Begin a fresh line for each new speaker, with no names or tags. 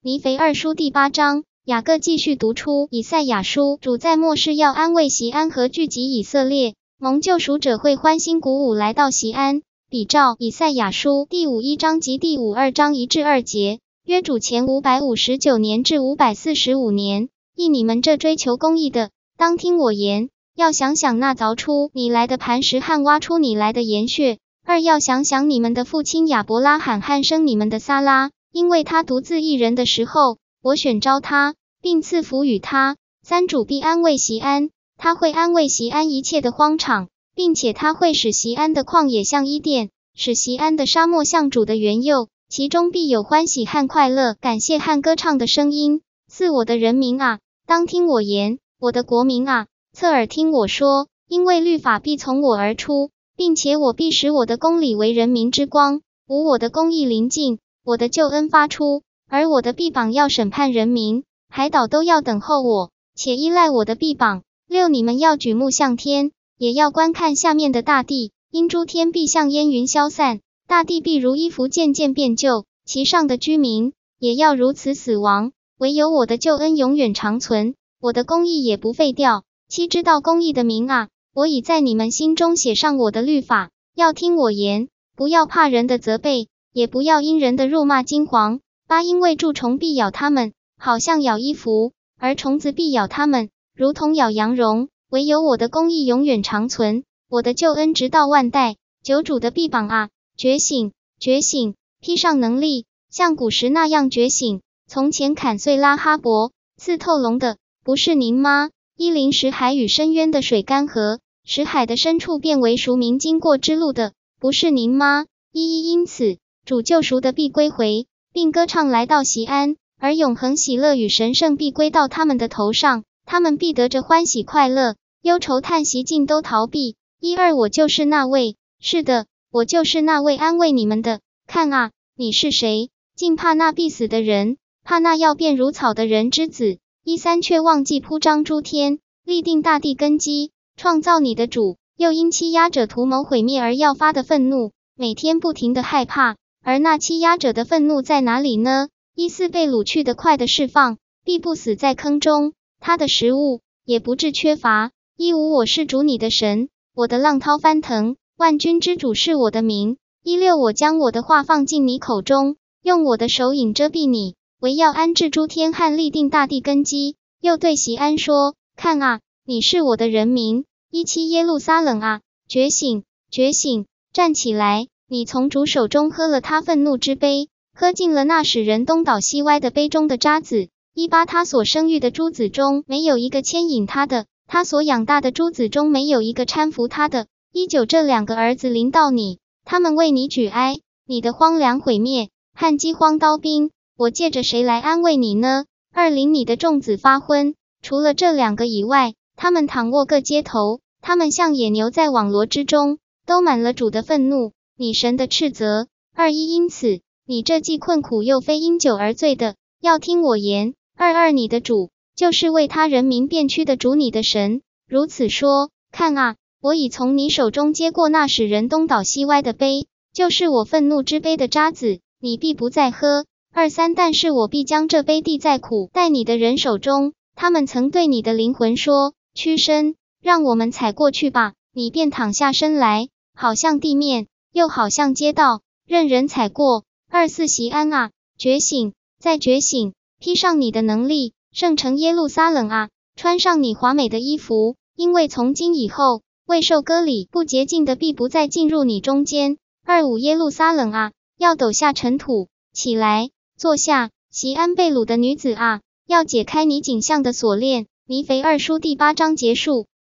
尼腓二书第八章，雅各继续读出以赛亚书，主在末世要安慰席安和聚集以色列，蒙救赎者会欢欣鼓舞来到西安。比照以赛亚书第五一章及第五二章一至二节，约主前五百五十九年至五百四十五年，意你们这追求公义的，当听我言。要想想那凿出你来的磐石和挖出你来的岩穴；二要想想你们的父亲亚伯拉罕和生你们的撒拉，因为他独自一人的时候，我选召他，并赐福与他。三主必安慰席安，他会安慰席安一切的荒场，并且他会使席安的旷野像伊甸，使席安的沙漠像主的园囿，其中必有欢喜和快乐，感谢和歌唱的声音。四我的人民啊，当听我言，我的国民啊。侧耳听我说，因为律法必从我而出，并且我必使我的公理为人民之光，无我的公义临近，我的救恩发出，而我的臂膀要审判人民，海岛都要等候我，且依赖我的臂膀。六你们要举目向天，也要观看下面的大地，因诸天必像烟云消散，大地必如衣服渐渐变旧，其上的居民也要如此死亡，唯有我的救恩永远长存，我的公义也不废掉。七知道公义的名啊，我已在你们心中写上我的律法，要听我言，不要怕人的责备，也不要因人的辱骂惊惶。八因为蛀虫必咬他们，好像咬衣服；而虫子必咬他们，如同咬羊绒。唯有我的公义永远长存，我的救恩直到万代。九主的臂膀啊，觉醒，觉醒，披上能力，像古时那样觉醒。从前砍碎拉哈伯，刺透龙的，不是您吗？一临时海与深渊的水干涸，石海的深处变为赎民经过之路的，不是您吗？一一因此，主救赎的必归回，并歌唱来到西安，而永恒喜乐与神圣必归到他们的头上，他们必得着欢喜快乐，忧愁叹息尽都逃避。一二，我就是那位，是的，我就是那位安慰你们的。看啊，你是谁？竟怕那必死的人，怕那要变如草的人之子。一三却忘记铺张诸天，立定大地根基，创造你的主，又因欺压者图谋毁灭而要发的愤怒，每天不停的害怕。而那欺压者的愤怒在哪里呢？一四被掳去的快的释放，必不死在坑中，他的食物也不致缺乏。一五我是主你的神，我的浪涛翻腾，万军之主是我的名。一六我将我的话放进你口中，用我的手影遮蔽你。唯要安置诸天和立定大地根基，又对席安说：“看啊，你是我的人民，一七耶路撒冷啊，觉醒，觉醒，站起来！你从主手中喝了他愤怒之杯，喝尽了那使人东倒西歪的杯中的渣子。一八他所生育的诸子中没有一个牵引他的，他所养大的诸子中没有一个搀扶他的。一九这两个儿子临到你，他们为你举哀，你的荒凉毁灭，和饥荒刀兵。”我借着谁来安慰你呢？二零，你的众子发昏，除了这两个以外，他们躺卧各街头，他们像野牛在网罗之中，都满了主的愤怒，你神的斥责。二一，因此你这既困苦又非因酒而醉的，要听我言。二二，你的主就是为他人民变屈的主，你的神如此说：看啊，我已从你手中接过那使人东倒西歪的杯，就是我愤怒之杯的渣子，你必不再喝。二三，但是我必将这杯递在苦待你的人手中。他们曾对你的灵魂说：“屈身，让我们踩过去吧。”你便躺下身来，好像地面，又好像街道，任人踩过。二四，席安啊，觉醒，再觉醒，披上你的能力，圣城耶路撒冷啊，穿上你华美的衣服，因为从今以后，未受割礼不洁净的必不再进入你中间。二五，耶路撒冷啊，要抖下尘土，起来。坐下，席安贝鲁的女子啊，要解开你颈项的锁链。尼腓二书第八章结束。